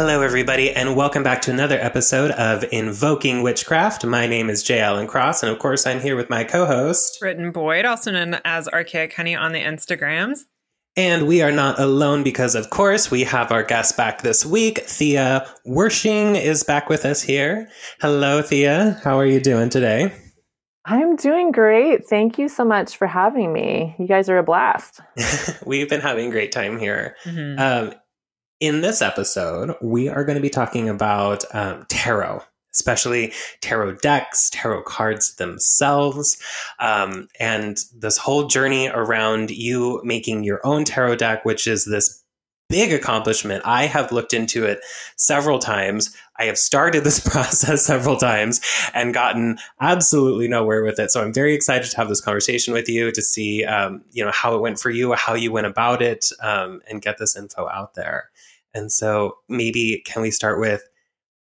Hello, everybody, and welcome back to another episode of Invoking Witchcraft. My name is J. Allen Cross, and of course, I'm here with my co host, Britton Boyd, also known as Archaic Honey on the Instagrams. And we are not alone because, of course, we have our guest back this week. Thea Wirsching is back with us here. Hello, Thea. How are you doing today? I'm doing great. Thank you so much for having me. You guys are a blast. We've been having a great time here. Mm-hmm. Um, in this episode, we are going to be talking about um, tarot, especially tarot decks, tarot cards themselves, um, and this whole journey around you making your own tarot deck, which is this big accomplishment. I have looked into it several times. I have started this process several times and gotten absolutely nowhere with it. So I'm very excited to have this conversation with you to see, um, you know, how it went for you, how you went about it, um, and get this info out there. And so maybe can we start with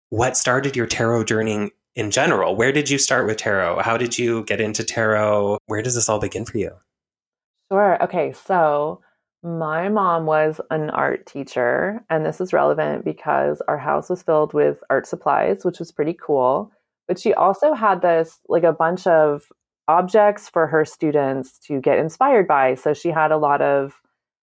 what started your tarot journey in general? Where did you start with tarot? How did you get into tarot? Where does this all begin for you? Sure. Okay. So my mom was an art teacher, and this is relevant because our house was filled with art supplies, which was pretty cool. But she also had this, like a bunch of objects for her students to get inspired by. So she had a lot of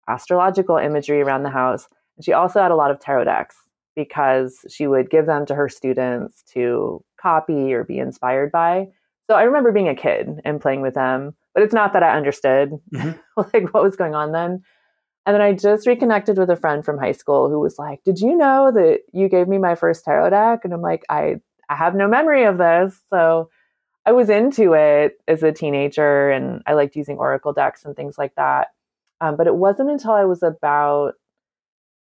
astrological imagery around the house. She also had a lot of tarot decks because she would give them to her students to copy or be inspired by. So I remember being a kid and playing with them, but it's not that I understood mm-hmm. like what was going on then. And then I just reconnected with a friend from high school who was like, "Did you know that you gave me my first tarot deck?" And I'm like, "I I have no memory of this." So I was into it as a teenager and I liked using oracle decks and things like that. Um, but it wasn't until I was about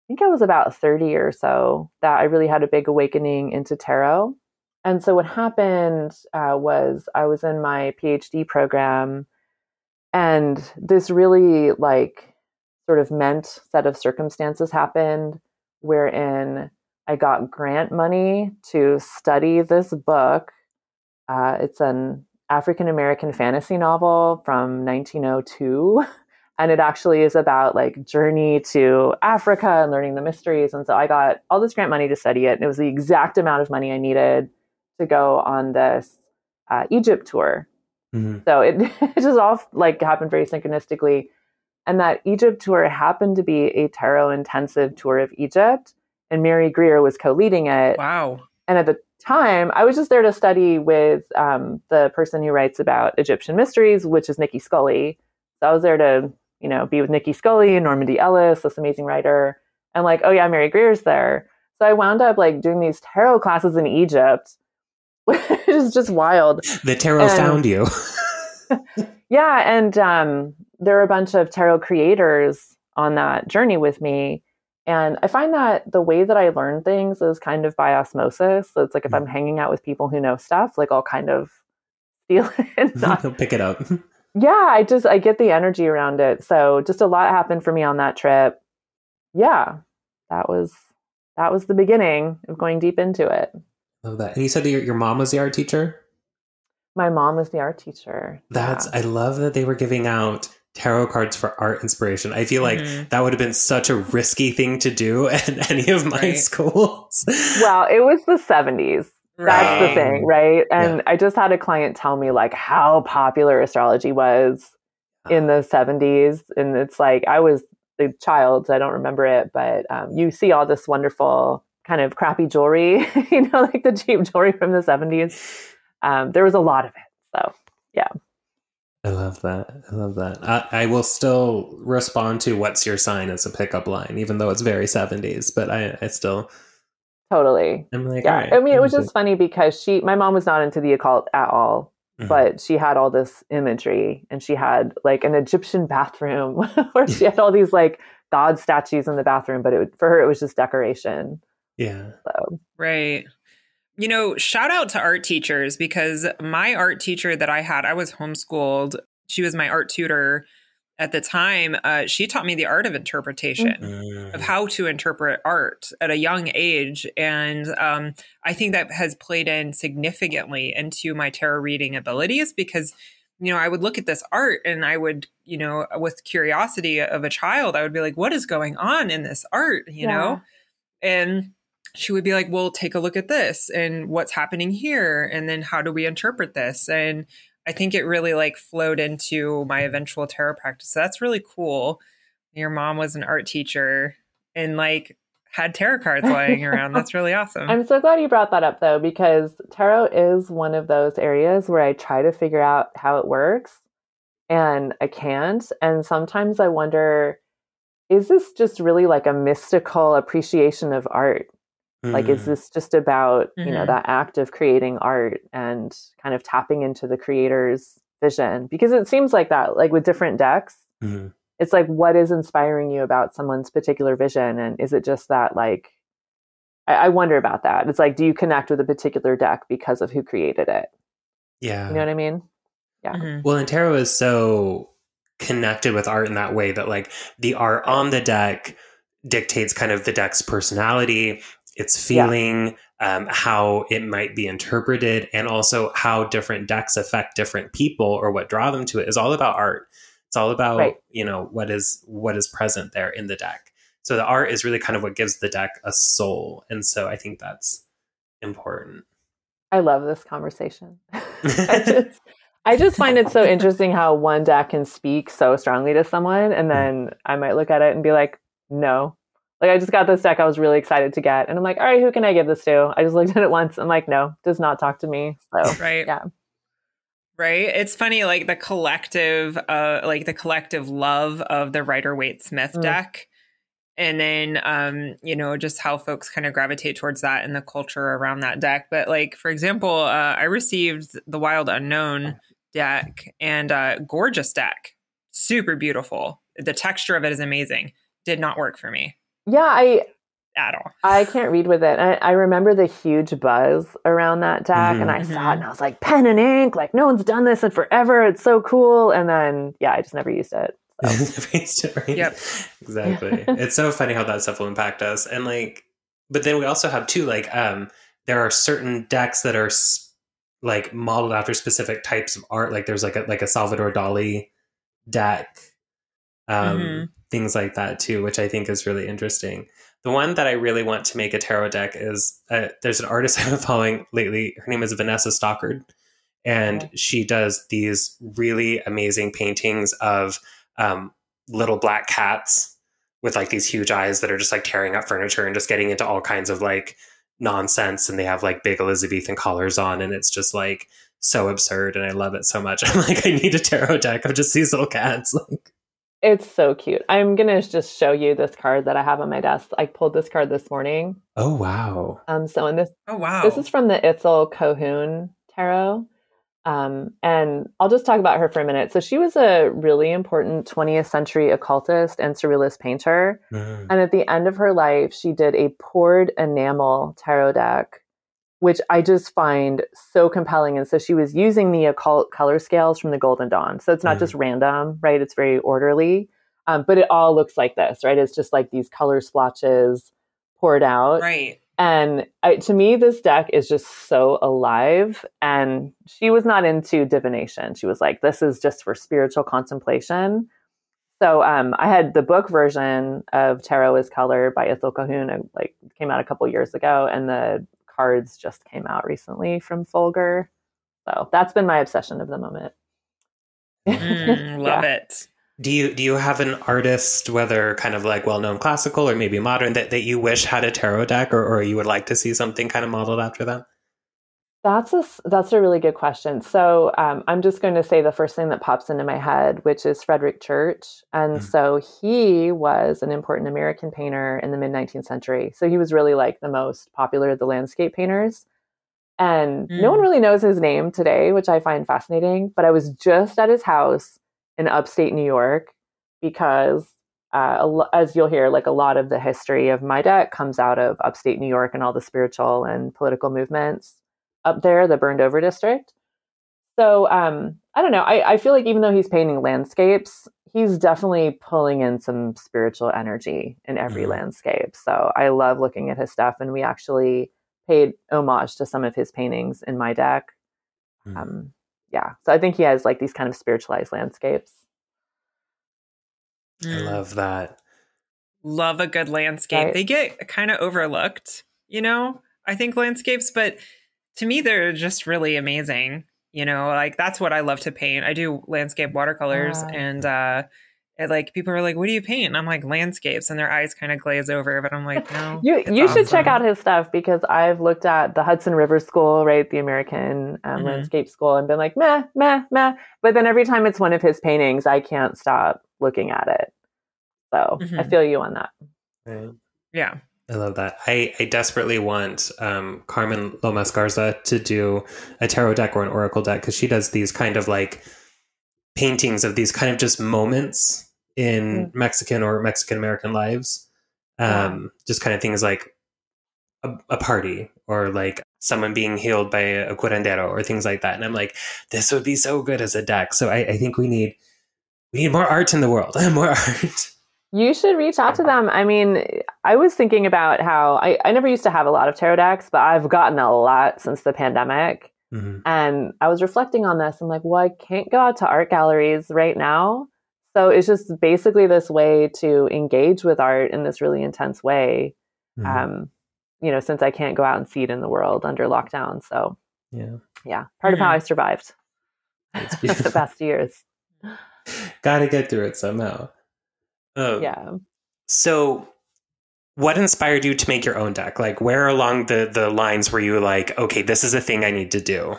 I think I was about 30 or so that I really had a big awakening into tarot. And so what happened uh, was I was in my PhD program, and this really like sort of meant set of circumstances happened wherein I got grant money to study this book. Uh, it's an African American fantasy novel from 1902. and it actually is about like journey to Africa and learning the mysteries. And so I got all this grant money to study it, and it was the exact amount of money I needed to go on this uh, Egypt tour. Mm-hmm. So it, it just all like happened very synchronistically. And that Egypt tour happened to be a tarot intensive tour of Egypt, and Mary Greer was co-leading it. Wow! And at the time, I was just there to study with um, the person who writes about Egyptian mysteries, which is Nicki Scully. So I was there to you know, be with Nicki Scully and Normandi Ellis, this amazing writer. And like, oh yeah, Mary Greer's there. So I wound up like doing these tarot classes in Egypt, which is just wild. The tarot and, found you. yeah. And um, there are a bunch of tarot creators on that journey with me. And I find that the way that I learn things is kind of by osmosis. So it's like if mm. I'm hanging out with people who know stuff, like I'll kind of feel it. Not, pick it up yeah, I just I get the energy around it. So just a lot happened for me on that trip. Yeah, that was that was the beginning of going deep into it. Love that. And you said that your, your mom was the art teacher. My mom was the art teacher. That's yeah. I love that they were giving out tarot cards for art inspiration. I feel like mm-hmm. that would have been such a risky thing to do at any of my right. schools. Well, it was the 70s. That's the thing, right? And yeah. I just had a client tell me like how popular astrology was in the 70s. And it's like I was a child, so I don't remember it, but um, you see all this wonderful kind of crappy jewelry, you know, like the cheap jewelry from the 70s. Um, there was a lot of it. So, yeah. I love that. I love that. I, I, will still respond to "What's your sign?" as a pickup line, even though it's very seventies. But I, I still Totally. I'm like, yeah. I mean, it was just funny because she, my mom was not into the occult at all, mm-hmm. but she had all this imagery and she had like an Egyptian bathroom where she had all these like god statues in the bathroom, but it for her, it was just decoration. Yeah. So, right. You know, shout out to art teachers because my art teacher that I had, I was homeschooled she was my art tutor at the time, uh, she taught me the art of interpretation, Mm. of how to interpret art at a young age. And um, I think that has played in significantly into my tarot reading abilities because, you know, I would look at this art and I would, you know, with curiosity of a child, I would be like, what is going on in this art, you Yeah. know? And she would be like, well, take a look at this and what's happening here. And then how do we interpret this? And I think it really like flowed into my eventual tarot practice. So that's really cool. Your mom was an art teacher and like had tarot cards lying around. That's really awesome. I'm so glad you brought that up though, because tarot is one of those areas where I try to figure out how it works and I can't. And sometimes I wonder is this just really like a mystical appreciation of art? Like, is Mm. this just about, you know, Mhm. that act of creating art and kind of tapping into the creator's vision? Because it seems like that, like with different decks, Mhm. it's like, what is inspiring you about someone's particular vision? And is it just that, like, I, I wonder about that. It's like, do you connect with a particular deck because of who created it? yeah. You know what I mean? Yeah. Mhm. Well, and tarot is so connected with art in that way that like the art on the deck dictates kind of the deck's personality, its Yeah. feeling, um, how it might be interpreted, and also how different decks affect different people or what draw them to it is all about art. It's all about Right. you know what is what is present there in the deck. So the art is really kind of what gives the deck a soul, and so I think that's important. I love this conversation. I just I just find it so interesting how one deck can speak so strongly to someone and then I might look at it and be like, no. Like I just got this deck I was really excited to get and I'm like, all right, who can I give this to? I just looked at it once. I'm like, no, does not talk to me. So Right. Yeah. Right. It's funny, like the collective, uh, like the collective love of the Rider Waite Smith Mm. deck. And then, um, you know, just how folks kind of gravitate towards that and the culture around that deck. But, like, for example, uh, I received the Wild Unknown deck and uh, gorgeous deck, super beautiful. The texture of it is amazing. Did not work for me yeah, I at all. I can't read with it. I, I remember the huge buzz around that deck, and I saw it, and I was like, pen and ink, like no one's done this in forever. It's so cool. And then, yeah, I just never used it. So. Yep. exactly. it's so funny how that stuff will impact us, and like, but then we also have too like, um, there are certain decks that are s- like modeled after specific types of art. Like there's like a like a Salvador Dali deck, um, Mhm. Things like that too, which I think is really interesting. The one that I really want to make a tarot deck is uh, there's an artist I've been following lately. Her name is Vanessa Stockard, and Okay. she does these really amazing paintings of um, little black cats with like these huge eyes that are just like tearing up furniture and just getting into all kinds of like nonsense. And they have like big Elizabethan collars on, and it's just like so absurd. And I love it so much. I'm like, I need a tarot deck of just these little cats. Like, It's so cute. I'm gonna just show you this card that I have on my desk. I pulled this card this morning. oh wow, Um, so in this Oh, wow. this is from the Ithell Colquhoun Tarot. Um, and I'll just talk about her for a minute. So she was a really important 20th century occultist and surrealist painter. Mm. And at the end of her life, she did a poured enamel tarot deck, which I just find so compelling. And so she was using the occult color scales from the Golden Dawn. So it's not Mhm. just random, right? It's very orderly. Um, but it all looks like this, right? It's just like these color splotches poured out. right. And I, to me, this deck is just so alive. And she was not into divination. She was like, this is just for spiritual contemplation. So um, I had the book version of Tarot is Color by Ithell Colquhoun. Like came out a couple years ago, and the cards just came out recently from Fulgur. So that's been my obsession of the moment. Mm, love Yeah. it. Do you do you have an artist, whether kind of like well known classical or maybe modern, that, that you wish had a tarot deck, or, or you would like to see something kind of modeled after them? That's a that's a really good question. So um, I'm just going to say the first thing that pops into my head, which is Frederic Church, and Mhm. so he was an important American painter in the mid 19th century. So he was really like the most popular of the landscape painters, and no one Mm. really knows his name today, which I find fascinating. But I was just at his house in upstate New York because. Uh, as you'll hear, like a lot of the history of my deck comes out of upstate New York and all the spiritual and political movements up there, the burned over district. So um, I don't know. I, I feel like even though he's painting landscapes, he's definitely pulling in some spiritual energy in every mm-hmm. landscape. So I love looking at his stuff, and we actually paid homage to some of his paintings in my deck. Mm-hmm. Um, yeah, so I think he has like these kind of spiritualized landscapes. I mm. love that. Love a good landscape. Right. They get kind of overlooked, you know. I think landscapes, but to me, they're just really amazing you know like that's what i love to paint i do landscape watercolors and uh it, like people are like what do you paint and i'm like landscapes and their eyes kind of glaze over but i'm like no you you awesome. should check out his stuff because i've looked at the hudson river school right the american um, mm-hmm. landscape school and been like meh meh meh but then every time it's one of his paintings i can't stop looking at it so mm-hmm. i feel you on that right. yeah I love that. I, I desperately want um, Carmen Lomas Garza to do a tarot deck or an oracle deck because she does these kind of like paintings of these kind of just moments in mm. Mexican or Mexican American lives. Um, Just kind of things like a, a, party or like someone being healed by a curandero or things like that. And I'm like, this would be so good as a deck. So I, I think we need we need more art in the world. more art. You should reach out to them. I mean, I was thinking about how I, I never used to have a lot of tarot decks, but I've gotten a lot since the pandemic. Mm-hmm. And I was reflecting on this. I'm like, well, I can't go out to art galleries right now. So it's just basically this way to engage with art in this really intense way. Mm-hmm. Um, you know, since I can't go out and see it in the world under lockdown. So yeah, yeah, part of how I survived the past years. Got to get through it somehow. Um, yeah. So, what inspired you to make your own deck? Like, where along the the lines were you like, okay, this is a thing I need to do?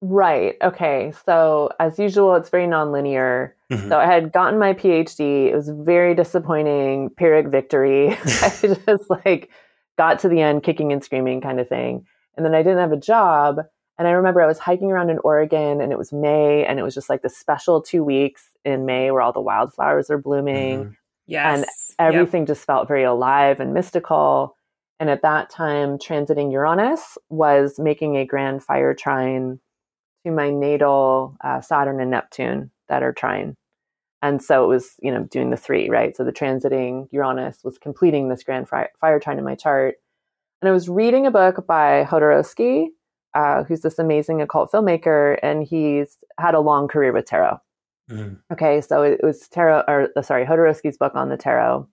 Right. Okay. So, as usual, it's very nonlinear. Mm-hmm. So, I had gotten my PhD. It was very disappointing, Pyrrhic victory. I just like got to the end kicking and screaming kind of thing. And then I didn't have a job. And I remember I was hiking around in Oregon and it was May and it was just like the special two weeks in May where all the wildflowers are blooming. Mm-hmm. Yes. And everything yep. just felt very alive and mystical. And at that time, transiting Uranus was making a grand fire trine to my natal uh, Saturn and Neptune that are trine. And so it was, you know, doing the three, right? So the transiting Uranus was completing this grand fire, fire trine in my chart. And I was reading a book by Jodorowsky, uh, who's this amazing occult filmmaker, and he's had a long career with tarot. Mm. Okay, so it was tarot, or uh, sorry, Jodorowsky's book on the tarot.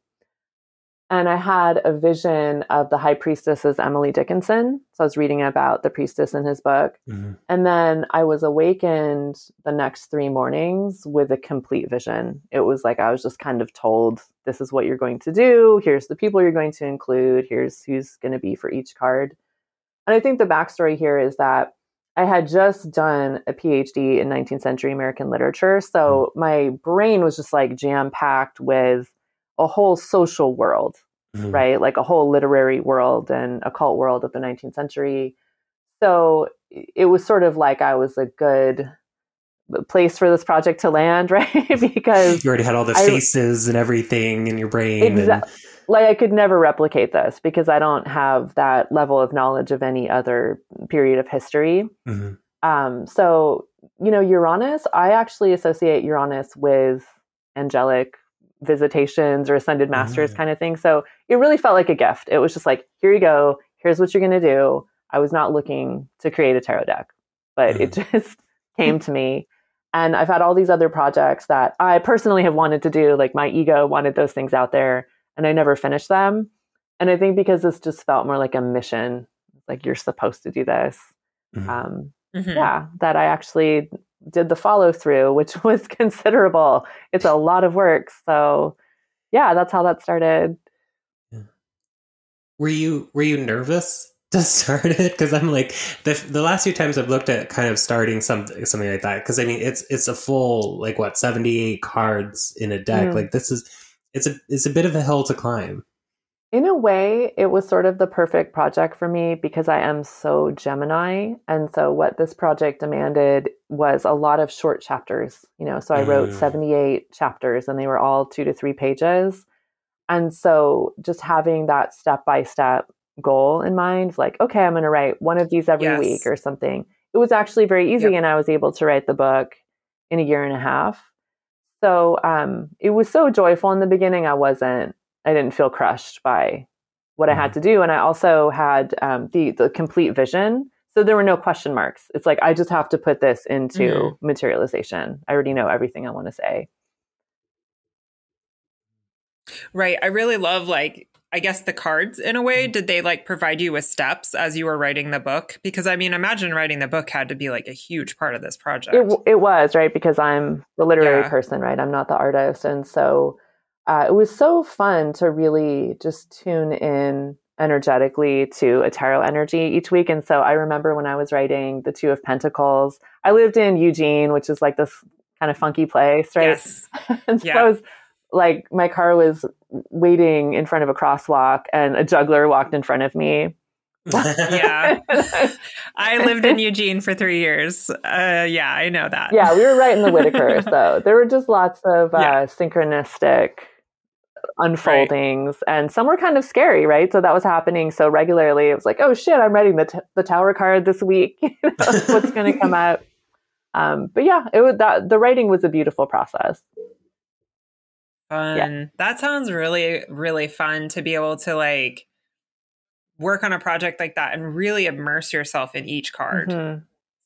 And I had a vision of the high priestess as Emily Dickinson. So I was reading about the priestess in his book. Mm-hmm. And then I was awakened the next three mornings with a complete vision. It was like I was just kind of told, this is what you're going to do. Here's the people you're going to include. Here's who's going to be for each card. And I think the backstory here is that I had just done a PhD in 19th century American literature. So mm. my brain was just like jam packed with a whole social world, mm. right? Like a whole literary world and occult world of the 19th century. So it was sort of like I was a good place for this project to land, right? because you already had all the faces I, and everything in your brain. Exactly. Like I could never replicate this because I don't have that level of knowledge of any other period of history. Mm-hmm. Um, so, you know, Uranus, I actually associate Uranus with angelic visitations or ascended masters mm-hmm. kind of thing. So it really felt like a gift. It was just like, here you go. Here's what you're going to do. I was not looking to create a tarot deck, but mm-hmm. it just came to me. And I've had all these other projects that I personally have wanted to do. Like my ego wanted those things out there and I never finished them. And I think because this just felt more like a mission, like you're supposed to do this. Mm-hmm. Um, mm-hmm. Yeah, that I actually did the follow through, which was considerable. It's a lot of work. So, yeah, that's how that started. Yeah. Were you were you nervous to start it? Because I'm like the the last few times I've looked at kind of starting something something like that. Because I mean, it's it's a full like what 78 cards in a deck. Mm. Like this is it's a it's a bit of a hill to climb. In a way, it was sort of the perfect project for me because I am so Gemini. And so, what this project demanded was a lot of short chapters. You know, so I wrote mm. 78 chapters and they were all two to three pages. And so, just having that step by step goal in mind, like, okay, I'm going to write one of these every yes. week or something, it was actually very easy, Yep. and I was able to write the book in a year and a half. So um, it was so joyful in the beginning. I wasn't, I didn't feel crushed by what I had to do, and I also had um, the the complete vision. So there were no question marks. It's like I just have to put this into Mhm. materialization. I already know everything I want to say. Right. I really love like I guess the cards in a way. Did they like provide you with steps as you were writing the book? Because I mean, imagine writing the book had to be like a huge part of this project. It, it was right because I'm the literary Yeah. person, right? I'm not the artist, and so uh, it was so fun to really just tune in energetically to a tarot energy each week. And so I remember when I was writing the Two of Pentacles, I lived in Eugene, which is like this kind of funky place, right? Yes. and so Yeah. I was like, my car was waiting in front of a crosswalk, and a juggler walked in front of me. Yeah. I lived in Eugene for three years. Uh, yeah, I know that. yeah, we were right in the Whiteaker. so there were just lots of uh, Yeah. synchronistic unfoldings, and some were kind of scary, right? So that was happening so regularly. It was like, oh shit, I'm writing the t- the tower card this week. You know, What's going to come out? Um, but yeah, it was that the writing was a beautiful process. Fun. That sounds really, really fun to be able to like work on a project like that and really immerse yourself in each card Mhm.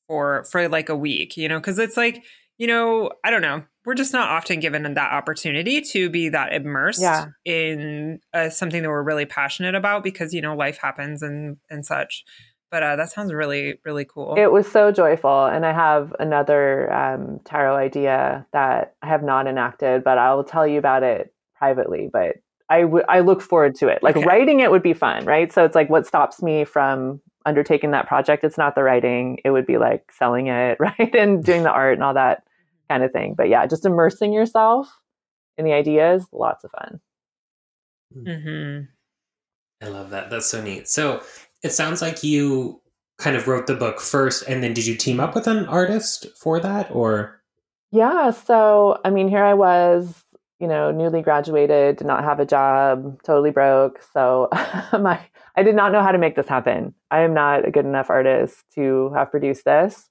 for for like a week, you know, because it's like, you know, I don't know. We're just not often given that opportunity to be that immersed Yeah. in uh, something that we're really passionate about because you know life happens and and such. But uh, that sounds really really cool. It was so joyful. And I have another um, tarot idea that I have not enacted, but I will tell you about it privately. But I would I look forward to it. Like Okay. writing it would be fun, right? So it's like what stops me from undertaking that project? It's not the writing. It would be like selling it, right? And doing the art and all that kind of thing. But yeah, just immersing yourself in the ideas, lots of fun. hmm I love that. That's so neat. So it sounds like you kind of wrote the book first, and then did you team up with an artist for that, or? Yeah. So, I mean, here I was, you know, newly graduated, did not have a job, totally broke. So, my, I did not know how to make this happen. I am not a good enough artist to have produced this.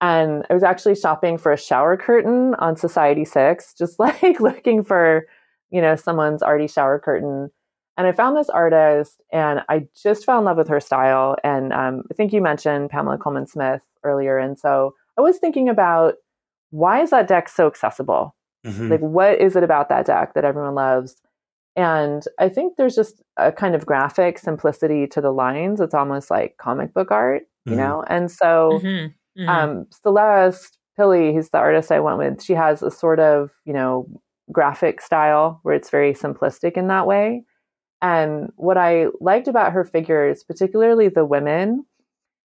And I was actually shopping for a shower curtain on Society 6, just like looking for, you know, someone's arty shower curtain. And I found this artist and I just fell in love with her style. And um, I think you mentioned Pamela Colman Smith earlier. And so I was thinking about why is that deck so accessible? Mhm. Like, what is it about that deck that everyone loves? And I think there's just a kind of graphic simplicity to the lines. It's almost like comic book art, you Mhm. know? And so, hmm hmm um, Celeste Pilley, who's the artist I went with, she has a sort of, you know, graphic style where it's very simplistic in that way. And what I liked about her figures, particularly the women,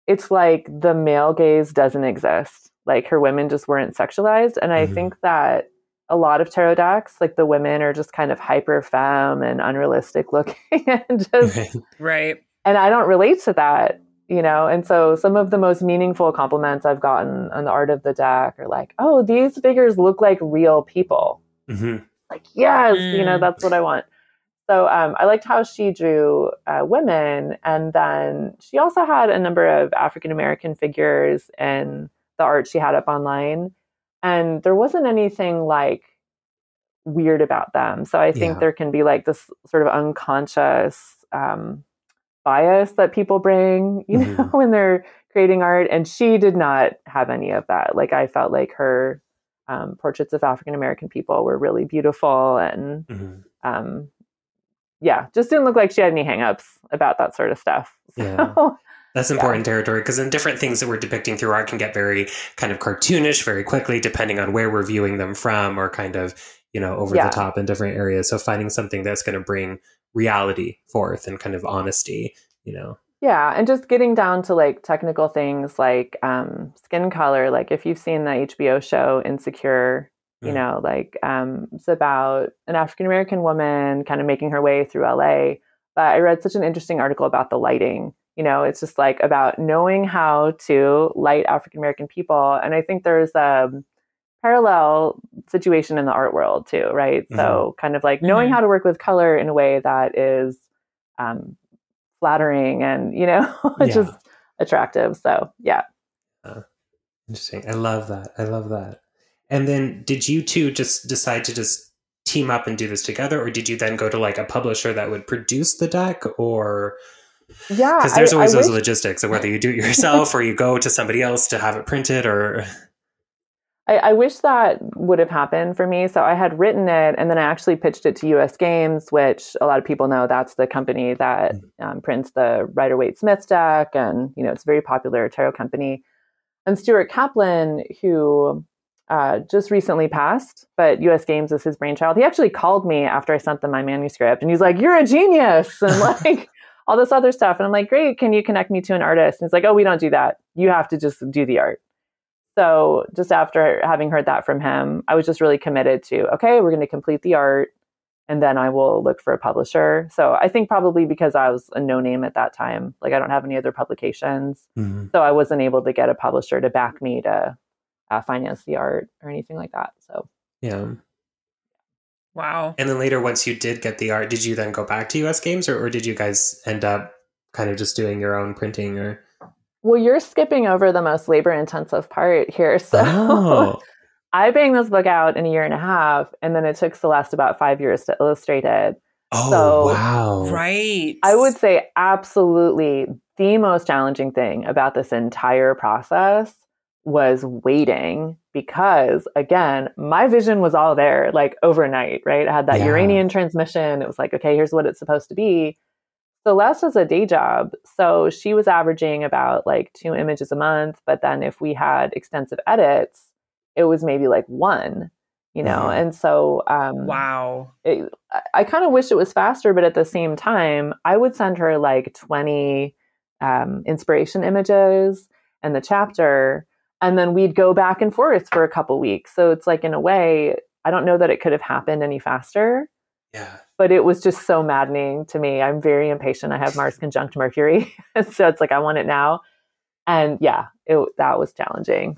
it's like the male gaze doesn't exist. Like her women just weren't sexualized. And I Mhm. think that a lot of tarot decks, like the women are just kind of hyper femme and unrealistic looking and just right. and I don't relate to that, you know. And so some of the most meaningful compliments I've gotten on the art of the deck are like, "Oh, these figures look like real people." Mhm. Like, yes, you know, Mm. that's what I want. So um, I liked how she drew uh, women, and then she also had a number of African American figures in the art she had up online, and there wasn't anything like weird about them. So I think Yeah. there can be like this sort of unconscious um, bias that people bring, you know, Mhm. when they're creating art. And she did not have any of that. Like I felt like her um, portraits of African American people were really beautiful and Mhm. um, yeah, just didn't look like she had any hangups about that sort of stuff. Yeah. That's important territory because then different things that we're depicting through art can get very kind of cartoonish very quickly, depending on where we're viewing them from, or kind of you know over Yeah. the top in different areas. So finding something that's going to bring reality forth and kind of honesty, you know. Yeah, and just getting down to like technical things like um, skin color. Like if you've seen the HBO show Insecure, you know, like um, it's about an African American woman kind of making her way through LA. But I read such an interesting article about the lighting. You know, it's just like about knowing how to light African American people, and I think there's a parallel situation in the art world too, right? So kind of like knowing Mhm. how to work with color in a way that is um, flattering and you know Yeah. just attractive so yeah Uh, interesting. I love that. I love that. And then did you two just decide to just team up and do this together or did you then go to like a publisher that would produce the deck or yeah because there's I- always I those wish- logistics of whether you do it yourself or you go to somebody else to have it printed or I, I wish that would have happened for me. So I had written it and then I actually pitched it to US Games, which a lot of people know that's the company that um, prints the Rider Waite Smith deck. And, you know, it's a very popular tarot company. And Stuart Kaplan, who uh, just recently passed, but US Games is his brainchild, he actually called me after I sent them my manuscript and he's like, You're a genius. And like, all this other stuff. And I'm like, Great, can you connect me to an artist? And he's like, Oh, we don't do that. You have to just do the art. So just after having heard that from him, I was just really committed to, okay, we're going to complete the art and then I will look for a publisher. So I think probably because I was a no name at that time, like I don't have any other publications. Mhm. So I wasn't able to get a publisher to back me to uh, finance the art or anything like that. So yeah Wow. and then later once you did get the art did you then go back to us games or, or did you guys end up kind of just doing your own printing or well, you're skipping over the most labor intensive part here. So oh I banged this book out in a year and a half, and then it took Celeste about five years to illustrate it. oh So- wow Right. I would say absolutely the most challenging thing about this entire process was waiting because again, my vision was all there like overnight, right? I had that Yeah. Uranian transmission. It was like, okay, here's what it's supposed to be. Celeste has a day job. So she was averaging about like two images a month. But then if we had extensive edits, it was maybe like one, you know? Mhm. And so, um, Wow. it, I- I kind of wish it was faster, but at the same time, I would send her like 20 um, inspiration images and the chapter, and then we'd go back and forth for a couple weeks. So it's like, in a way, I don't know that it could have happened any faster, yeah but it was just so maddening to me. I'm very impatient. I have Mars conjunct Mercury. so it's like, I want it now. And yeah, it, that was challenging.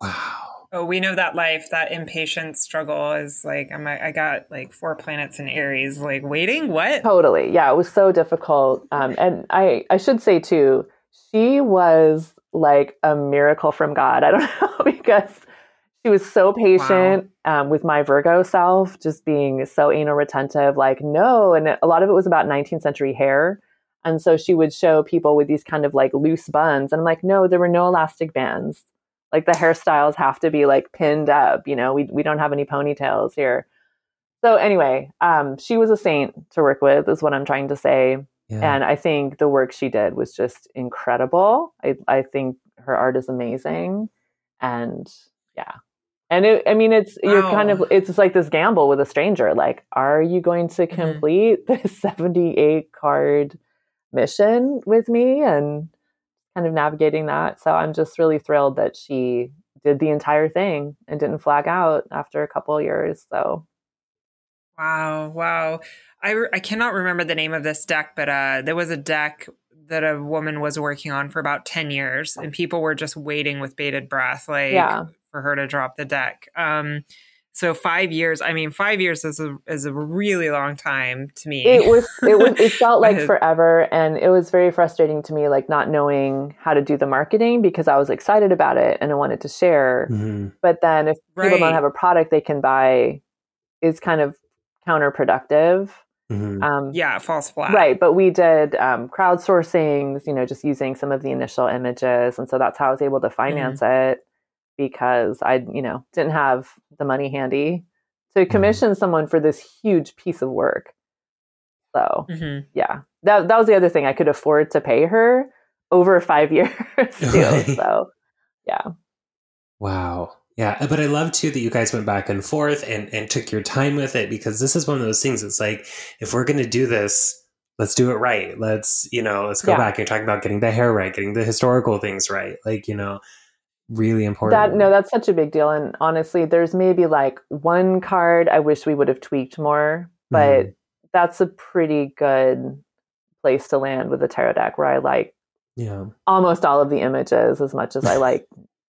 wow Oh, we know that life, that impatient struggle is like, I'm, I got like four planets in Aries, like waiting. What? Totally. Yeah, it was so difficult. Um, and I, I should say too, she was like a miracle from God. I don't know because she was so patient um, with my Virgo self, just being so anal retentive, like, no. And a lot of it was about 19th century hair. And so she would show people with these kind of like loose buns. And I'm like, no, there were no elastic bands. Like the hairstyles have to be like pinned up. You know, we, we don't have any ponytails here. So anyway, um, she was a saint to work with, is what I'm trying to say. Yeah And I think the work she did was just incredible. I, I think her art is amazing. And yeah. And it, I mean, it's, you're kind of, it's like this gamble with a stranger. Like, are you going to Mhm. complete the 78 card mission with me? And kind of navigating that. So I'm just really thrilled that she did the entire thing and didn't flag out after a couple of years. So Wow. Wow. I, re- I cannot remember the name of this deck, but uh, there was a deck that a woman was working on for about 10 years and people were just waiting with bated breath, like Yeah. for her to drop the deck. Um, so five years, I mean, five years is a, is a really long time to me. it was it was it felt like forever and it was very frustrating to me like not knowing how to do the marketing because i was excited about it and i wanted to share Mhm. but then if people Right. don't have a product they can buy it's kind of counterproductive Mhm. um, yeah, false flag. right but we did um, crowdsourcing you know just using some of the initial images and so that's how i was able to finance it because i you know didn't have the money handy to commission someone for this huge piece of work so hmm yeah that that was the other thing i could afford to pay her over five years too so yeah Wow. Yeah, uh, but I love too that you guys went back and forth and, and took your time with it because this is one of those things. It's like if we're going to do this, let's do it right. Let's you know, let's go Yeah. back and talk about getting the hair right, getting the historical things right. Like you know, really important. that no that's such a big deal and honestly there's maybe like one card i wish we would have tweaked more but mm-hmm. that's a pretty good place to land with a tarot deck where i like yeah. almost all of the images as much as i like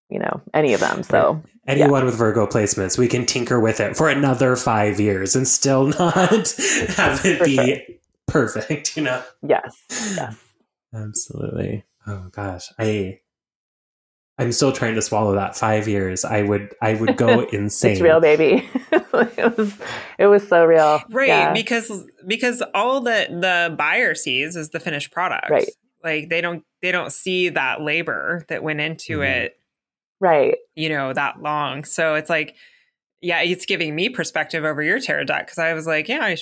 you know any of them so Anyone with Virgo placements, we can tinker with it for another five years and still not have it For be sure. perfect. You know. yes yes Absolutely. Oh gosh, I I'm still trying to swallow that five years. I would I would go insane. it's real, baby. it was it was so real, right? Yeah. Because because all that the buyer sees is the finished product, right? Like they don't they don't see that labor that went into mm-hmm. it, right? You know that long. So it's like, yeah, it's giving me perspective over your tarot deck because I was like, yeah, I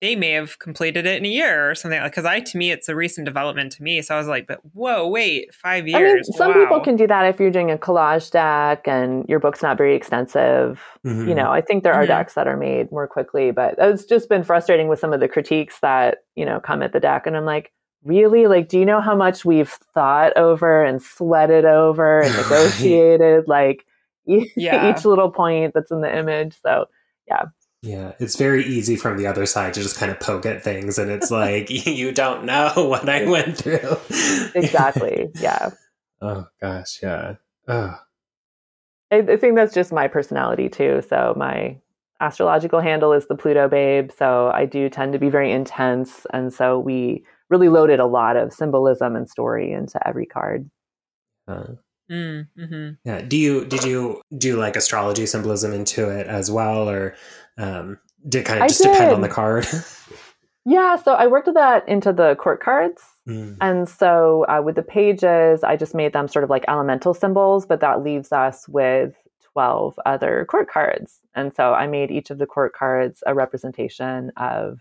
they may have completed it in a year or something because I to me it's a recent development to me. So I was like, but whoa, wait, five years. I mean, some wow. people can do that if you're doing a collage deck and your book's not very extensive. Mm-hmm. You know, I think there are mm-hmm. decks that are made more quickly, but it's just been frustrating with some of the critiques that, you know, come at the deck. And I'm like, really? Like, do you know how much we've thought over and sweated over and negotiated? like yeah. each little point that's in the image. So yeah. Yeah, it's very easy from the other side to just kind of poke at things, and it's like you don't know what I went through. exactly. Yeah. Oh gosh, yeah. Oh. I, I think that's just my personality too. So my astrological handle is the Pluto Babe. So I do tend to be very intense, and so we really loaded a lot of symbolism and story into every card. Uh, mm, mm-hmm. Yeah. Do you did you do like astrology symbolism into it as well, or um, did it kind of just depend on the card? yeah, so I worked that into the court cards. Mm. And so uh, with the pages, I just made them sort of like elemental symbols, but that leaves us with 12 other court cards. And so I made each of the court cards a representation of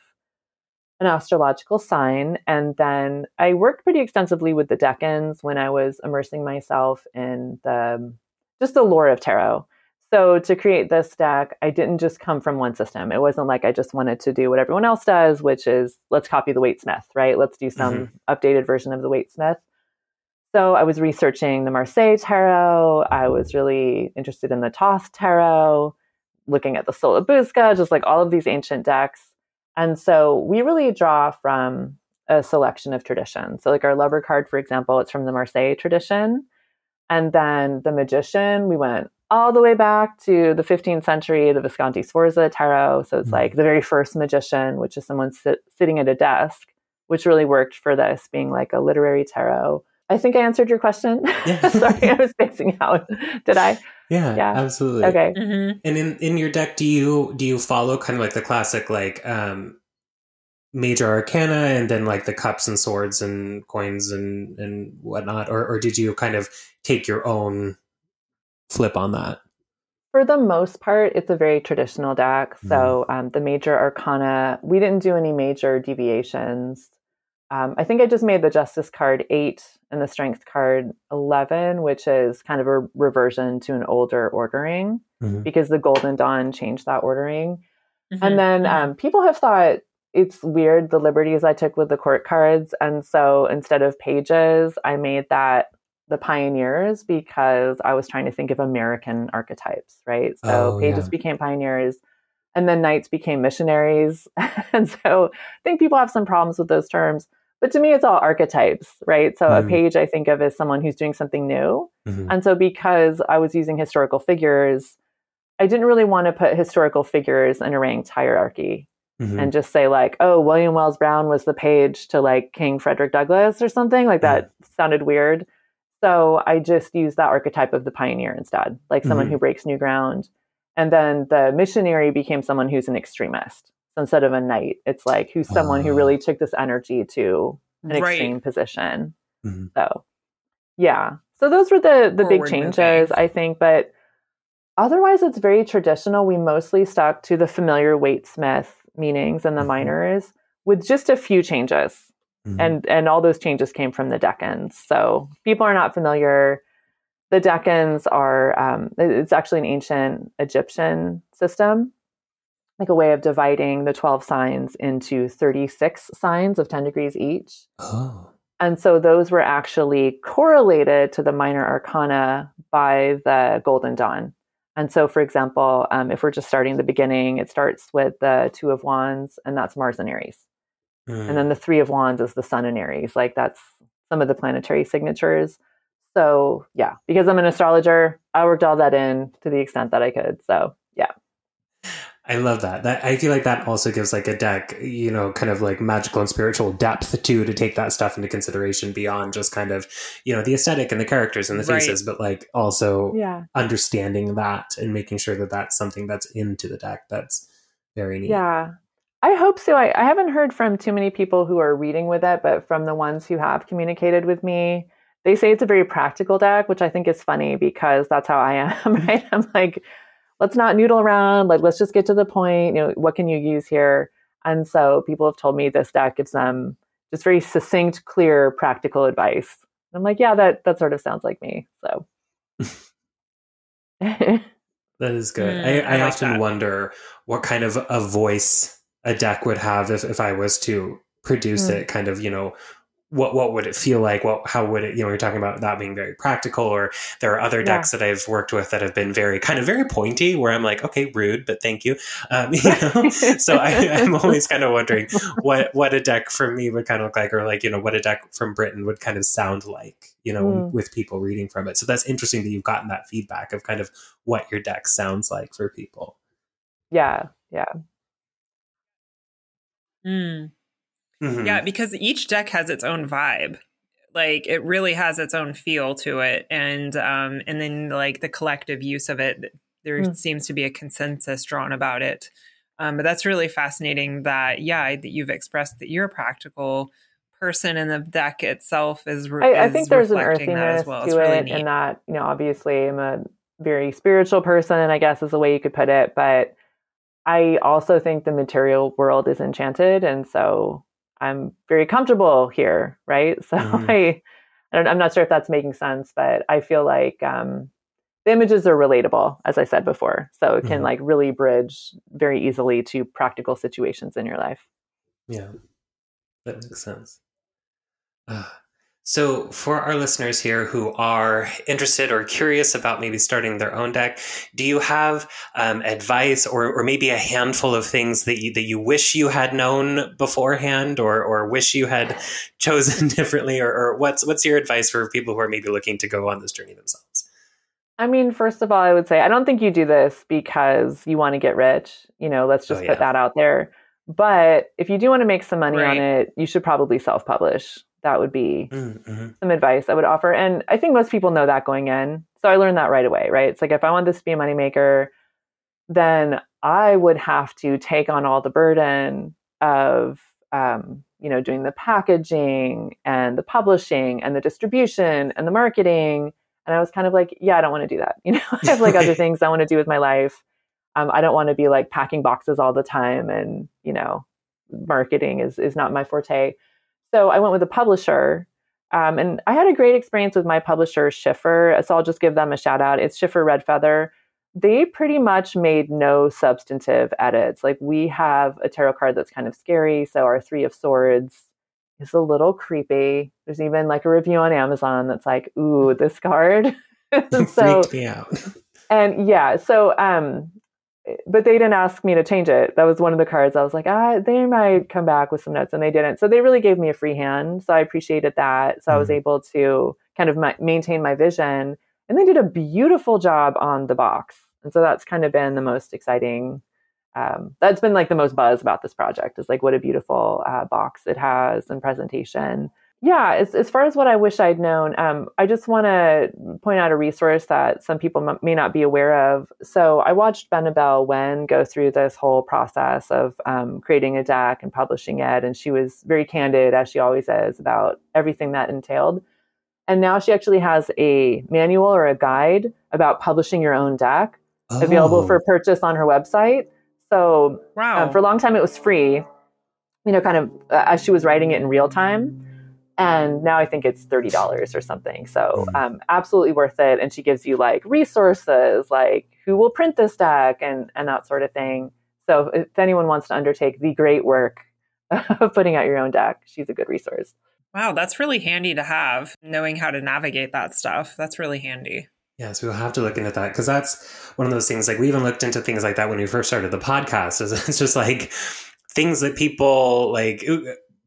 an astrological sign. And then I worked pretty extensively with the decans when I was immersing myself in the just the lore of tarot. So to create this deck, I didn't just come from one system. It wasn't like I just wanted to do what everyone else does, which is let's copy the Waite-Smith, right? Let's do some mm-hmm. updated version of the Waite-Smith. So I was researching the Marseille Tarot. I was really interested in the Thoth Tarot, looking at the Sola Busca, just like all of these ancient decks. And so we really draw from a selection of traditions. So like our lover card, for example, it's from the Marseille tradition. And then the magician, we went all the way back to the 15th century, the Visconti Sforza tarot. So it's mm-hmm. like the very first magician, which is someone sit, sitting at a desk, which really worked for this being like a literary tarot. I think I answered your question. Yeah. Sorry, I was spacing out. Did I? Yeah, yeah, absolutely. Okay. Mm-hmm. And in in your deck, do you do you follow kind of like the classic like um major arcana and then like the cups and swords and coins and and whatnot, or or did you kind of take your own flip on that? For the most part, it's a very traditional deck. Mm-hmm. So um, the major arcana, we didn't do any major deviations. Um, I think I just made the justice card eight and the strength card 11, which is kind of a reversion to an older ordering mm-hmm. because the Golden Dawn changed that ordering. Mm-hmm. And then mm-hmm. um, people have thought it's weird the liberties I took with the court cards. And so instead of pages, I made that the pioneers because I was trying to think of American archetypes, right? So oh, pages yeah. became pioneers and then knights became missionaries. and so I think people have some problems with those terms. But to me, it's all archetypes, right? So mm. a page I think of as someone who's doing something new. Mm-hmm. And so because I was using historical figures, I didn't really want to put historical figures in a ranked hierarchy mm-hmm. and just say like, oh, William Wells Brown was the page to like King Frederick Douglass or something like that. Mm. Sounded weird. So I just used that archetype of the pioneer instead, like someone mm-hmm. who breaks new ground. And then the missionary became someone who's an extremist. So instead of a knight, it's like who's someone uh, who really ah. took this energy to an right. extreme position. Mm-hmm. So yeah. So those were the the Forward big changes. I think. But otherwise it's very traditional. We mostly stuck to the familiar Waite-Smith meanings and the mm-hmm. minors with just a few changes. Mm-hmm. And and all those changes came from the Decans. So people are not familiar. The Decans are um, it's actually an ancient Egyptian system, like a way of dividing the twelve signs into thirty six signs of ten degrees each. Oh. And so those were actually correlated to the minor arcana by the Golden Dawn. And so, for example, um, if we're just starting the beginning, it starts with the Two of Wands, and that's Mars and Aries. Mm. And then the Three of Wands is the Sun and Aries. Like that's some of the planetary signatures. So yeah, because I'm an astrologer, I worked all that in to the extent that I could. So. I love that. That I feel like that also gives like a deck, you know, kind of like magical and spiritual depth too to take that stuff into consideration beyond just kind of, you know, the aesthetic and the characters and the faces, right. but like also yeah. understanding that and making sure that that's something that's into the deck. That's very neat. Yeah. I hope so. I, I haven't heard from too many people who are reading with it, but from the ones who have communicated with me, they say it's a very practical deck, which I think is funny because that's how I am. Right? I'm like, let's not noodle around. Like, let's just get to the point. You know, what can you use here? And so people have told me this deck gives them just very succinct, clear, practical advice. I'm like, yeah, that that sort of sounds like me. So that is good. Mm, I, I, I like often that. wonder what kind of a voice a deck would have if, if I was to produce mm. it, kind of, you know, what what would it feel like? What how would it? You know, you're talking about that being very practical, or there are other decks yeah. that I've worked with that have been very kind of very pointy, where I'm like, okay, rude, but thank you. Um, you know? so I, am always kind of wondering what what a deck from me would kind of look like, or like you know what a deck from Britain would kind of sound like, you know, mm. with people reading from it. So that's interesting that you've gotten that feedback of kind of what your deck sounds like for people. Yeah, yeah. Hmm. Mm-hmm. Yeah, because each deck has its own vibe. Like it really has its own feel to it, and um, and then like the collective use of it, there mm. seems to be a consensus drawn about it. Um, but that's really fascinating. That yeah, that you've expressed that you're a practical person, and the deck itself is. Re- I, I, think there's an earthiness well. to really it, neat. and that you know, obviously, I'm a very spiritual person, I guess is the way you could put it. But I also think the material world is enchanted, and so I'm very comfortable here, right? So mm-hmm. I, I am not sure if that's making sense, but I feel like um, the images are relatable, as I said before. So it can mm-hmm. like really bridge very easily to practical situations in your life. Yeah, that makes sense. Uh, so, for our listeners here who are interested or curious about maybe starting their own deck, do you have um, advice or, or maybe a handful of things that you, that you wish you had known beforehand or, or wish you had chosen differently? Or, or what's, what's your advice for people who are maybe looking to go on this journey themselves? I mean, first of all, I would say I don't think you do this because you want to get rich. You know, let's just oh, yeah. put that out there. But if you do want to make some money right. on it, you should probably self publish that would be mm-hmm. some advice I would offer. And I think most people know that going in. So I learned that right away, right? It's like if I want this to be a moneymaker, then I would have to take on all the burden of um, you know, doing the packaging and the publishing and the distribution and the marketing. And I was kind of like, yeah, I don't want to do that. You know, I have like other things I want to do with my life. Um, I don't want to be like packing boxes all the time and, you know, marketing is is not my forte. So I went with a publisher. Um, and I had a great experience with my publisher, Schiffer. So I'll just give them a shout out. It's Schiffer Red Feather. They pretty much made no substantive edits. Like we have a tarot card that's kind of scary. So our Three of Swords is a little creepy. There's even like a review on Amazon that's like, ooh, this card. so, Freaked me out. and yeah, so um, but they didn't ask me to change it. That was one of the cards. I was like, ah, they might come back with some notes, and they didn't. So they really gave me a free hand. So I appreciated that. So mm-hmm. I was mm-hmm. able to kind of ma- maintain my vision, and they did a beautiful job on the box. And so that's kind of been the most exciting. Um, that's been like the most buzz about this project is like what a beautiful uh, box it has and presentation yeah, as, as far as what I wish I'd known, um, I just want to point out a resource that some people m- may not be aware of. So I watched Benebell Wen go through this whole process of um, creating a deck and publishing it, and she was very candid, as she always is, about everything that entailed. And now she actually has a manual or a guide about publishing your own deck oh. available for purchase on her website. So wow. um, for a long time, it was free, you know, kind of uh, as she was writing it in real time and now I think it's thirty dollars or something. So hmm. um, absolutely worth it. And she gives you like resources, like who will print this deck and and that sort of thing. So if anyone wants to undertake the great work of putting out your own deck, she's a good resource. Wow, that's really handy to have. Knowing how to navigate that stuff, that's really handy. Yes, we'll have to look into that because that's one of those things. Like we even looked into things like that when we first started the podcast. It's just like things that people like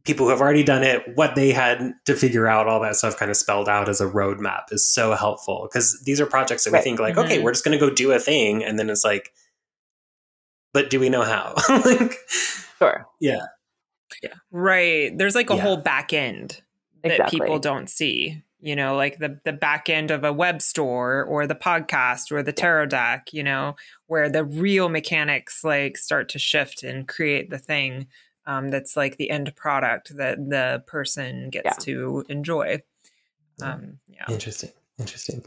people who have already done it, what they had to figure out, all that stuff kind of spelled out as a roadmap is so helpful because these are projects that right. we think like, mm-hmm. okay, we're just going to go do a thing. And then it's like, but do we know how? like, sure. Yeah. Yeah. Right. There's like a yeah. whole back end that exactly. people don't see. You know, like the the back end of a web store or the podcast or the tarot deck, you know, where the real mechanics like start to shift and create the thing um, that's like the end product that the person gets yeah. to enjoy. Um, yeah. Interesting. Interesting.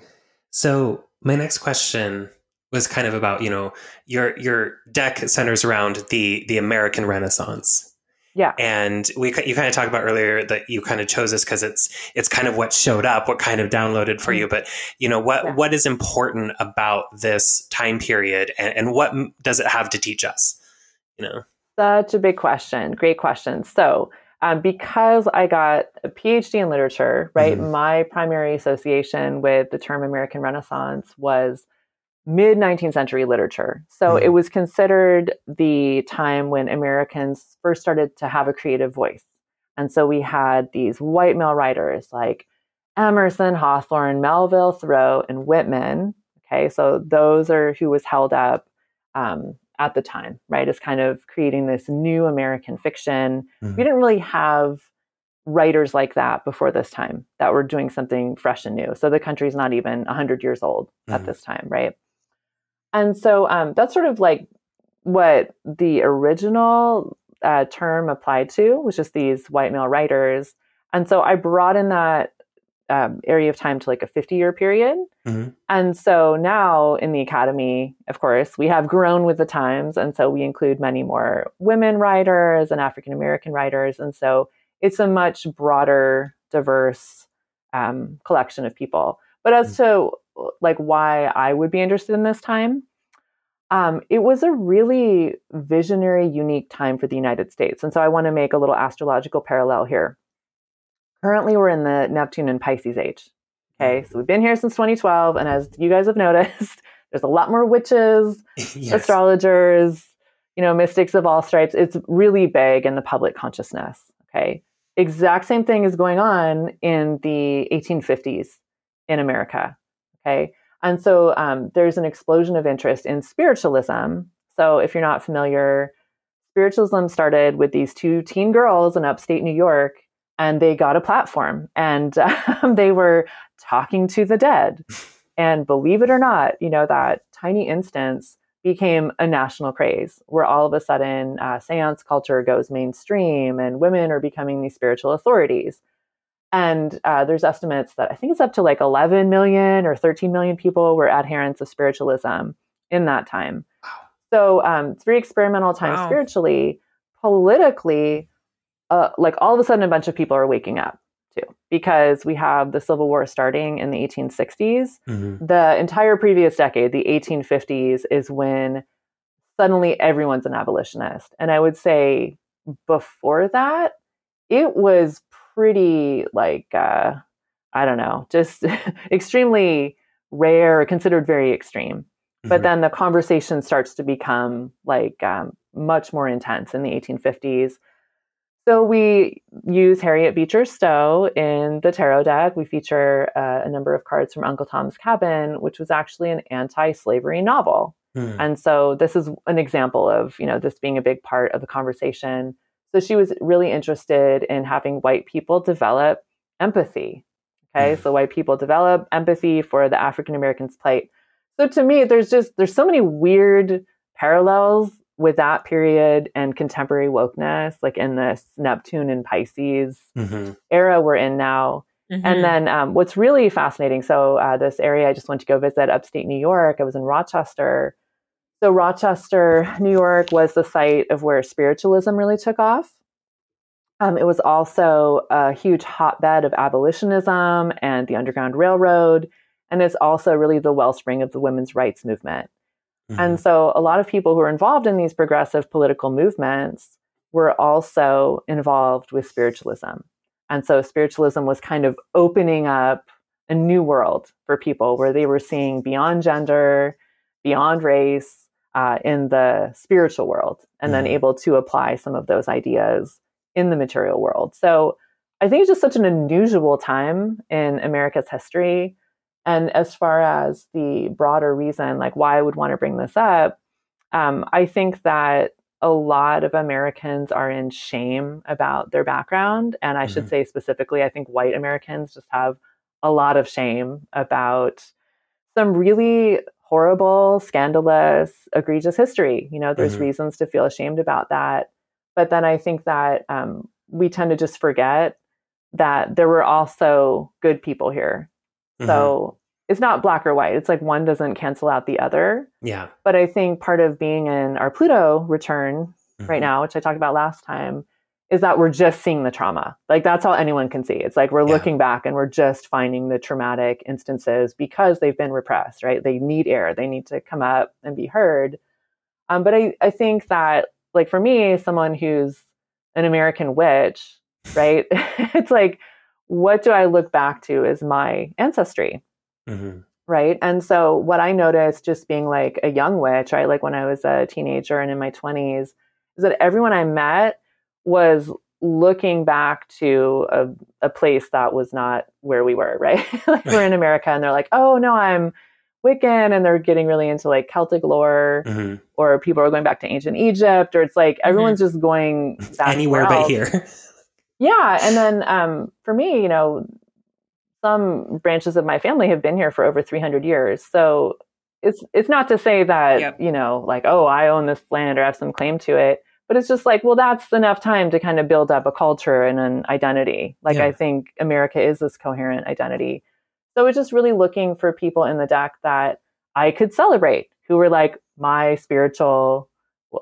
So my next question was kind of about you know your your deck centers around the the American Renaissance. Yeah. And we you kind of talked about earlier that you kind of chose this because it's it's kind of what showed up, what kind of downloaded for mm-hmm. you. But you know what yeah. what is important about this time period, and, and what does it have to teach us? You know, such a big question. Great question. So. Um, because I got a PhD in literature, right? Mm-hmm. My primary association with the term American Renaissance was mid 19th century literature. So mm-hmm. it was considered the time when Americans first started to have a creative voice. And so we had these white male writers like Emerson, Hawthorne, Melville, Thoreau, and Whitman. Okay, so those are who was held up um, at the time, right? As kind of creating this new American fiction. Mm-hmm. We didn't really have writers like that before this time that were doing something fresh and new. So the country's not even 100 years old mm-hmm. at this time, right? And so um, that's sort of like what the original uh, term applied to, was just these white male writers. And so I brought in that um, area of time to like a 50 year period. Mm-hmm. And so now in the academy, of course, we have grown with the times. And so we include many more women writers and African American writers. And so it's a much broader, diverse um, collection of people. But as mm-hmm. to like why I would be interested in this time. Um, it was a really visionary, unique time for the United States. And so I want to make a little astrological parallel here. Currently, we're in the Neptune and Pisces age. Okay, mm-hmm. so we've been here since 2012. And as you guys have noticed, there's a lot more witches, yes. astrologers, you know, mystics of all stripes. It's really big in the public consciousness. Okay, exact same thing is going on in the 1850s in America. Okay. And so um, there's an explosion of interest in spiritualism. So if you're not familiar, spiritualism started with these two teen girls in upstate New York, and they got a platform and um, they were talking to the dead. And believe it or not, you know, that tiny instance became a national craze where all of a sudden uh, seance culture goes mainstream and women are becoming these spiritual authorities. And uh, there's estimates that I think it's up to like 11 million or 13 million people were adherents of spiritualism in that time. Wow. So um, it's very experimental time wow. spiritually. Politically, uh, like all of a sudden, a bunch of people are waking up too because we have the Civil War starting in the 1860s. Mm-hmm. The entire previous decade, the 1850s, is when suddenly everyone's an abolitionist. And I would say before that, it was pretty like uh, I don't know, just extremely rare, considered very extreme. Mm-hmm. But then the conversation starts to become like um, much more intense in the 1850s. So we use Harriet Beecher Stowe in the tarot deck. We feature uh, a number of cards from Uncle Tom's Cabin, which was actually an anti-slavery novel. Mm. And so this is an example of, you know, this being a big part of the conversation so she was really interested in having white people develop empathy. Okay. Mm. So white people develop empathy for the African Americans' plight. So to me, there's just there's so many weird parallels with that period and contemporary wokeness, like in this Neptune and Pisces mm-hmm. era we're in now. Mm-hmm. And then um, what's really fascinating so, uh, this area I just went to go visit, upstate New York, I was in Rochester. So, Rochester, New York was the site of where spiritualism really took off. Um, it was also a huge hotbed of abolitionism and the Underground Railroad. And it's also really the wellspring of the women's rights movement. Mm-hmm. And so, a lot of people who were involved in these progressive political movements were also involved with spiritualism. And so, spiritualism was kind of opening up a new world for people where they were seeing beyond gender, beyond race, uh, in the spiritual world and mm then able to apply some of those ideas in the material world. So I think it's just such an unusual time in America's history. And as far as the broader reason, like why I would want to bring this up, um, I think that a lot of Americans are in shame about their background. And I mm-hmm. should say specifically, I think white Americans just have a lot of shame about some really horrible, scandalous, egregious history. You know, there's mm-hmm. reasons to feel ashamed about that. But then I think that um, we tend to just forget that there were also good people here. Mm-hmm. So it's not black or white. It's like one doesn't cancel out the other. Yeah. But I think part of being in our Pluto return mm-hmm. right now, which I talked about last time, is that we're just seeing the trauma. Like that's all anyone can see. It's like we're yeah. looking back and we're just finding the traumatic instances because they've been repressed, right? They need air. They need to come up and be heard. Um, but I, I think that like for me, someone who's an American witch, right? it's like, what do I look back to as my ancestry? Mm-hmm. Right. And so what I noticed just being like a young witch, right? Like when I was a teenager and in my 20s, is that everyone I met was looking back to a, a place that was not where we were, right? like we're in America and they're like, oh no, I'm Wiccan and they're getting really into like Celtic lore mm-hmm. or people are going back to ancient Egypt or it's like mm-hmm. everyone's mm-hmm. just going anywhere but here. Yeah. And then um, for me, you know, some branches of my family have been here for over 300 years. So it's it's not to say that yep. you know like oh I own this land or have some claim to it, but it's just like well that's enough time to kind of build up a culture and an identity. Like yeah. I think America is this coherent identity. So it's just really looking for people in the deck that I could celebrate who were like my spiritual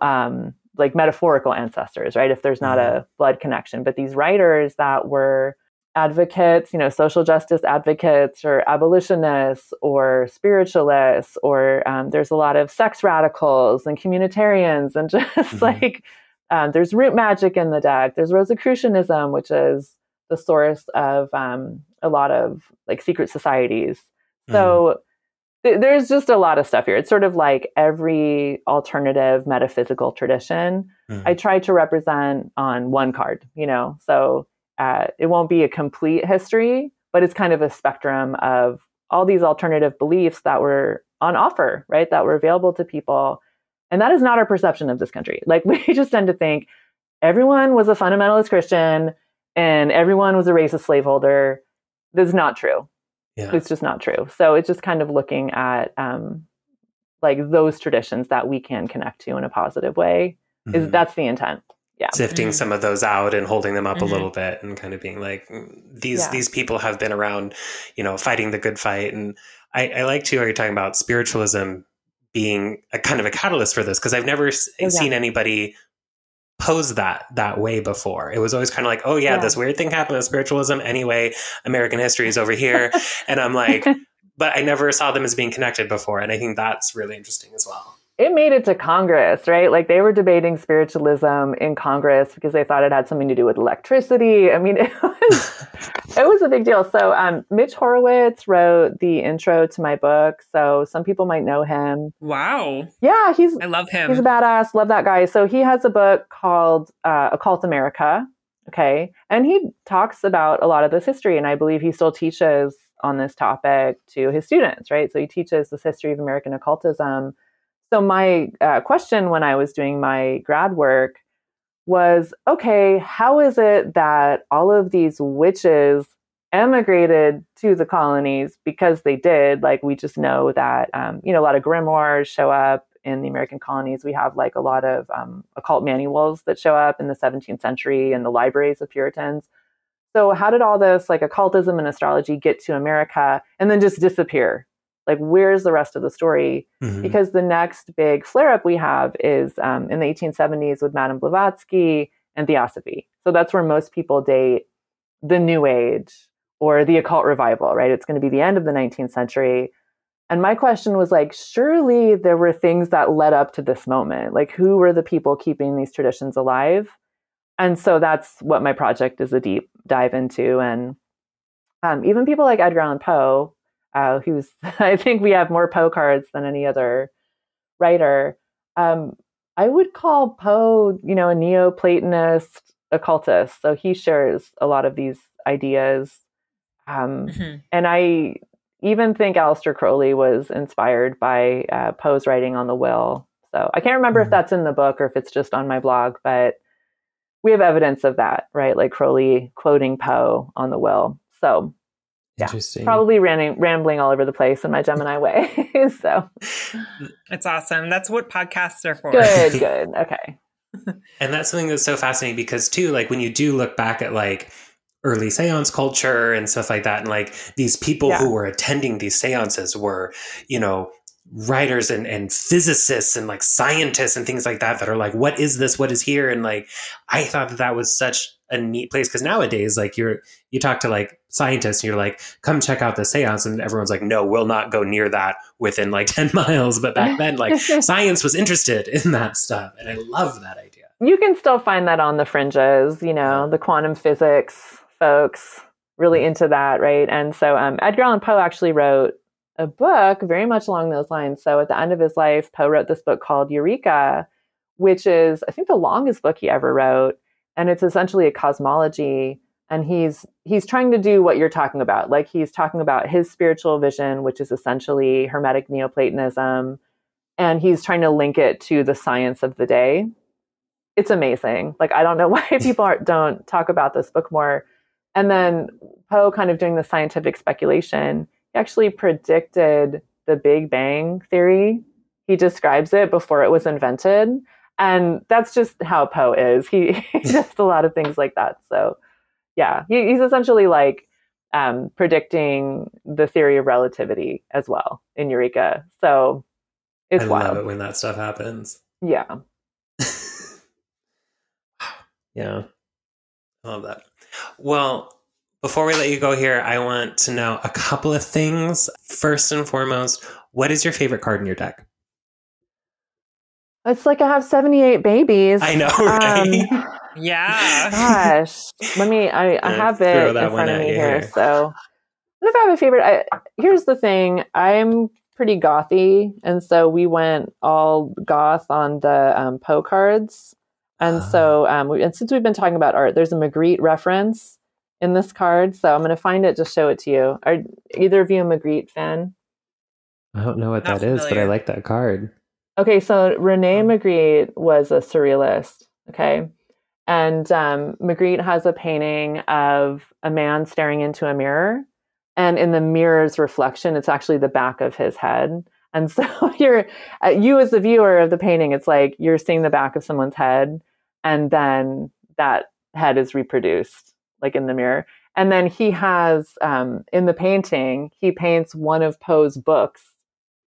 um like metaphorical ancestors, right? If there's not mm-hmm. a blood connection, but these writers that were advocates, you know, social justice advocates or abolitionists or spiritualists, or um, there's a lot of sex radicals and communitarians, and just mm-hmm. like um, there's root magic in the deck. There's Rosicrucianism, which is the source of um, a lot of like secret societies. So mm-hmm. Th- there's just a lot of stuff here. It's sort of like every alternative metaphysical tradition. Mm-hmm. I try to represent on one card, you know, so uh, it won't be a complete history, but it's kind of a spectrum of all these alternative beliefs that were on offer, right? That were available to people. And that is not our perception of this country. Like we just tend to think everyone was a fundamentalist Christian and everyone was a racist slaveholder. That's not true. Yeah. It's just not true. So it's just kind of looking at um, like those traditions that we can connect to in a positive way. Mm-hmm. Is that's the intent yeah. sifting mm-hmm. some of those out and holding them up mm-hmm. a little bit and kind of being like mm, these yeah. these people have been around you know fighting the good fight and i, I like too how you're talking about spiritualism being a kind of a catalyst for this because i've never oh, seen anybody pose that that way before. It was always kind of like oh yeah, yeah. this weird thing happened with spiritualism. Anyway american history is over here. And i'm like but i never saw them as being connected before and i think that's really interesting as well it made it to Congress, right? Like they were debating spiritualism in Congress because they thought it had something to do with electricity. I mean, it was it was a big deal. So, um, Mitch Horowitz wrote the intro to my book, so some people might know him. Wow. Yeah, he's I love him. He's a badass. Love that guy. So he has a book called uh, Occult America. Okay, and he talks about a lot of this history, and I believe he still teaches on this topic to his students, right? So he teaches this history of American occultism so, my uh, question when I was doing my grad work was okay, how is it that all of these witches emigrated to the colonies because they did? Like, we just know that, um, you know, a lot of grimoires show up in the American colonies. We have like a lot of um, occult manuals that show up in the 17th century in the libraries of Puritans. So, how did all this like occultism and astrology get to America and then just disappear? Like where's the rest of the story? Mm-hmm. because the next big flare up we have is um, in the 1870s with madame blavatsky and theosophy. So that's where most people date the new age or the occult revival right? It's going to be the end of the 19th century. And my question was like surely there were things that led up to this moment. Like who were the people keeping these traditions alive? And so that's what my project is a deep dive into. And um, even people like edgar allan poe uh, who's I think we have more Poe cards than any other writer. Um, I would call Poe, you know, a Neoplatonist occultist. So he shares a lot of these ideas. Um, mm-hmm. And I even think Aleister Crowley was inspired by uh, Poe's writing on the will. So I can't remember mm-hmm. if that's in the book or if it's just on my blog, but we have evidence of that, right? Like Crowley quoting Poe on the will. So yeah, probably ram- rambling all over the place in my Gemini way. so it's awesome. That's what podcasts are for. Good, good. Okay. and that's something that's so fascinating because too, like when you do look back at like early seance culture and stuff like that, and like these people yeah. who were attending these seances were, you know, writers and, and physicists and like scientists and things like that that are like what is this what is here and like i thought that that was such a neat place because nowadays like you're you talk to like scientists and you're like come check out the seance and everyone's like no we'll not go near that within like 10 miles but back then like science was interested in that stuff and i love that idea you can still find that on the fringes you know the quantum physics folks really into that right and so um, edgar allan poe actually wrote a book very much along those lines. So at the end of his life, Poe wrote this book called Eureka, which is, I think, the longest book he ever wrote. And it's essentially a cosmology. And he's he's trying to do what you're talking about. Like he's talking about his spiritual vision, which is essentially Hermetic Neoplatonism. And he's trying to link it to the science of the day. It's amazing. Like I don't know why people don't talk about this book more. And then Poe kind of doing the scientific speculation he actually predicted the Big Bang theory. He describes it before it was invented. And that's just how Poe is. He, he does a lot of things like that. So, yeah, he, he's essentially like um, predicting the theory of relativity as well in Eureka. So, it's I wild. love it when that stuff happens. Yeah. yeah. I love that. Well, before we let you go here, I want to know a couple of things. First and foremost, what is your favorite card in your deck? It's like I have 78 babies. I know, right? Um, yeah. Gosh. Let me, I, I have it in front of me here. here. So, if I have a favorite, I, here's the thing I'm pretty gothy. And so we went all goth on the um, Poe cards. And uh. so, um, we, and since we've been talking about art, there's a Magritte reference in this card. So I'm going to find it, just show it to you. Are either of you a Magritte fan? I don't know what Not that familiar. is, but I like that card. Okay, so Rene. Magritte was a surrealist. Okay. And um, Magritte has a painting of a man staring into a mirror. And in the mirror's reflection, it's actually the back of his head. And so you're, uh, you as the viewer of the painting, it's like you're seeing the back of someone's head, and then that head is reproduced like in the mirror. And then he has um, in the painting, he paints one of Poe's books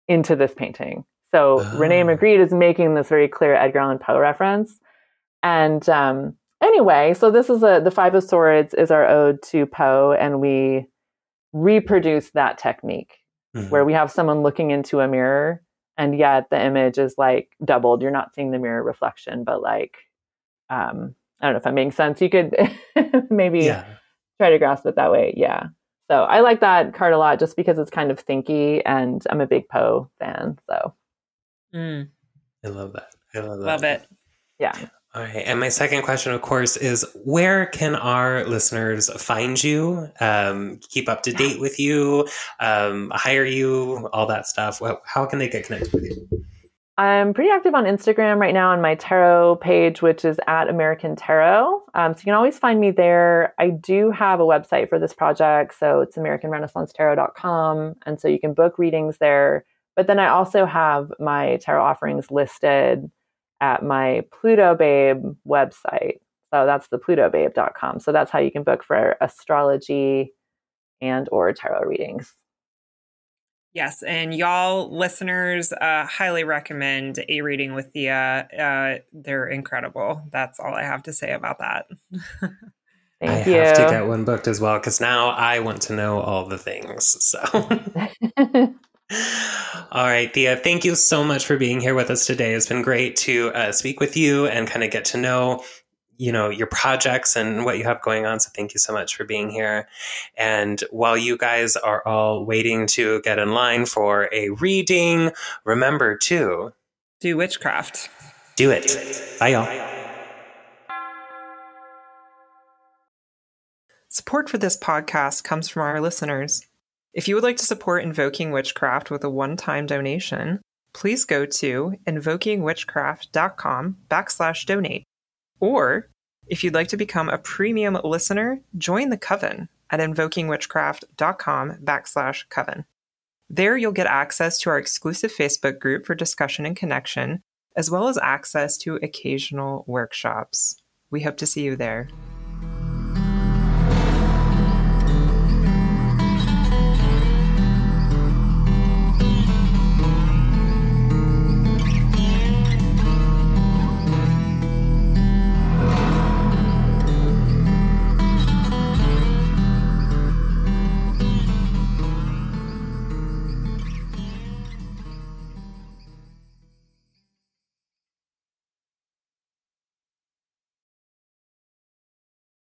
into this painting. So oh. Rene Magritte is making this very clear Edgar Allan Poe reference. And um, anyway, so this is a the Five of Swords is our ode to Poe, and we reproduce that technique mm-hmm. where we have someone looking into a mirror, and yet the image is like doubled. You're not seeing the mirror reflection, but like um, I don't know if that makes sense. You could maybe yeah. try to grasp it that way. Yeah. So I like that card a lot just because it's kind of thinky and I'm a big Poe fan. So mm. I love that. I love that. Love it. Yeah. All right. And my second question, of course, is where can our listeners find you, um, keep up to date with you, um, hire you, all that stuff? How can they get connected with you? I'm pretty active on Instagram right now on my tarot page, which is at American Tarot. Um, so you can always find me there. I do have a website for this project. So it's AmericanRenaissanceTarot.com. And so you can book readings there. But then I also have my tarot offerings listed at my Pluto Babe website. So that's the plutobabe.com. So that's how you can book for astrology and or tarot readings. Yes, and y'all listeners, uh, highly recommend a reading with Thea. Uh, they're incredible. That's all I have to say about that. Thank I you. have to get one booked as well because now I want to know all the things. So, all right, Thea, thank you so much for being here with us today. It's been great to uh, speak with you and kind of get to know you know your projects and what you have going on so thank you so much for being here. And while you guys are all waiting to get in line for a reading remember to do witchcraft. Do it. Bye y'all. Support for this podcast comes from our listeners if you would like to support invoking witchcraft with a one-time donation please go to invokingwitchcraft.com backslash donate. Or if you'd like to become a premium listener, join the coven at invokingwitchcraft.com backslash coven. There you'll get access to our exclusive Facebook group for discussion and connection, as well as access to occasional workshops. We hope to see you there.